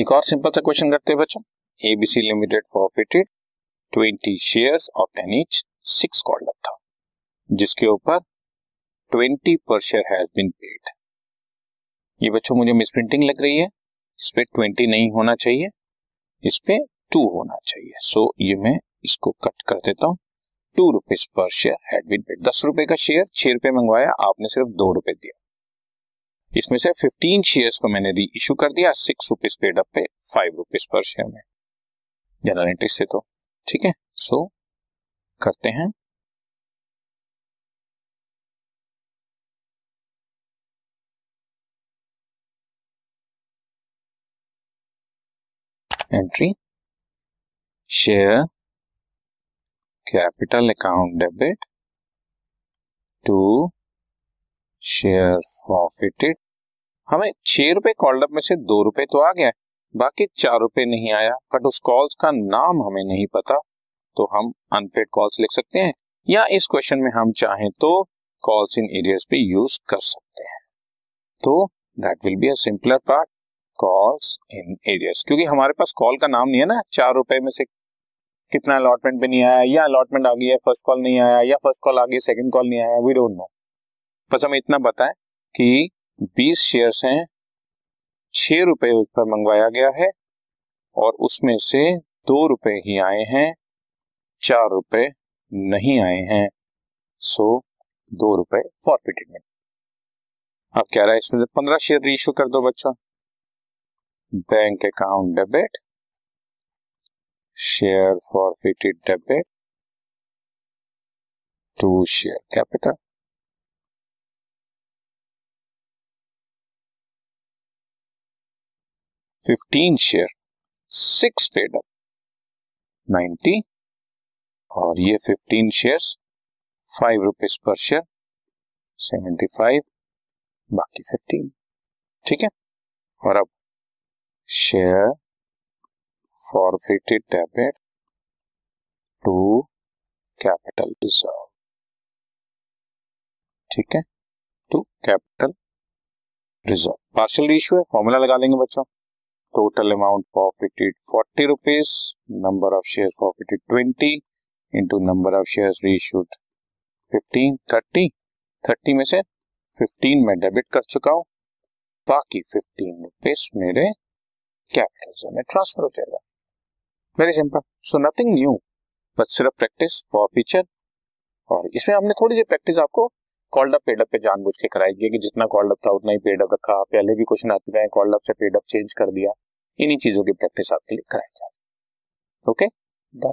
एक और सिंपल सा क्वेश्चन करते हैं बच्चों। ABC limited forfeited 20 shares of ten each six up था। जिसके ऊपर 20 पर शेयर हैज़ बीन पेड ये बच्चों मुझे मिसप्रिंटिंग लग रही है। इस पे 20 नहीं होना चाहिए। इस पे टू होना चाहिए। सो so, ये मैं इसको कट कर देता हूँ। Two rupees per share had been paid दस रुपए का शेयर छह रुपए मंगवाया आपने सिर्फ़ दो रुपए दिया। इसमें से फिफ्टीन शेयर्स को मैंने री इशू कर दिया सिक्स रुपीज़ पेड अप पे फाइव रुपीज़ पर शेयर में। जनरल एंट्री से तो ठीक है? सो करते हैं। Entry share capital account debit to share forfeited हमें छह रुपए कॉल्ड में से दो रुपए तो आ गया बाकी चार रुपए नहीं आया बट उस कॉल्स का नाम हमें नहीं पता तो हम अनपेड कॉल्स लिख सकते हैं, या इस क्वेश्चन में हम चाहें तो कॉल्स इन एरियाज़ पे यूज़ कर सकते हैं। तो that will be a simpler part calls in areas क्योंकि हमारे पास कॉल का नाम नहीं है ना, चार रुपए में से कितना अलॉटमेंट पे नहीं आया, या अलॉटमेंट आ है फ़र्स्ट कॉल नहीं आया, या फ़र्स्ट कॉल आ गई सेकंड कॉल नहीं आया वी डोंट नो बस हमें इतना बताएँ कि 20 शेयर्स हैं, छह रुपए उस पर मंगवाया गया है और उसमें से दो रुपए ही आए हैं, चार रुपए नहीं आए हैं, सो दो रुपए फॉरफिटेड में। अब क्या रहा है इसमें पंद्रह शेयर रीइश्यू कर दो बच्चों। Bank account debit share forfeited debit to share capital fifteen share six paid up ninety और ये fifteen shares five rupees per share seventy five बाकी फिफ्टीन ठीक है? और अब share forfeited debit to capital reserve ठीक है? To capital reserve partial ratio है फॉर्मूला लगा लेंगे बच्चों। Total amount forfeited forty rupees number of share forfeited twenty into number of share reissued fifteen thirty thirty में से फिफ्टीन में debit कर चुका हूँ, बाकी फिफ्टीन रुपीज़ मेरे कैपिटल में ट्रांसफ़र हो जाएगा। Very simple so nothing new but सिर्फ़ प्रैक्टिस फॉर फ्यूचर और इसमें हमने थोड़ी सी प्रैक्टिस आपको कॉल्ड अप पेडअप पे जानबूझ के कराई गई कि जितना कॉल्ड अप था उतना ही पेड पेडअप रखा। पहले भी क्वेश्चन आते हैं कॉल्ड अप से पेड पेडअप चेंज कर दिया। इन्हीं चीज़ों की प्रैक्टिस आपके लिए कराई जाए okay done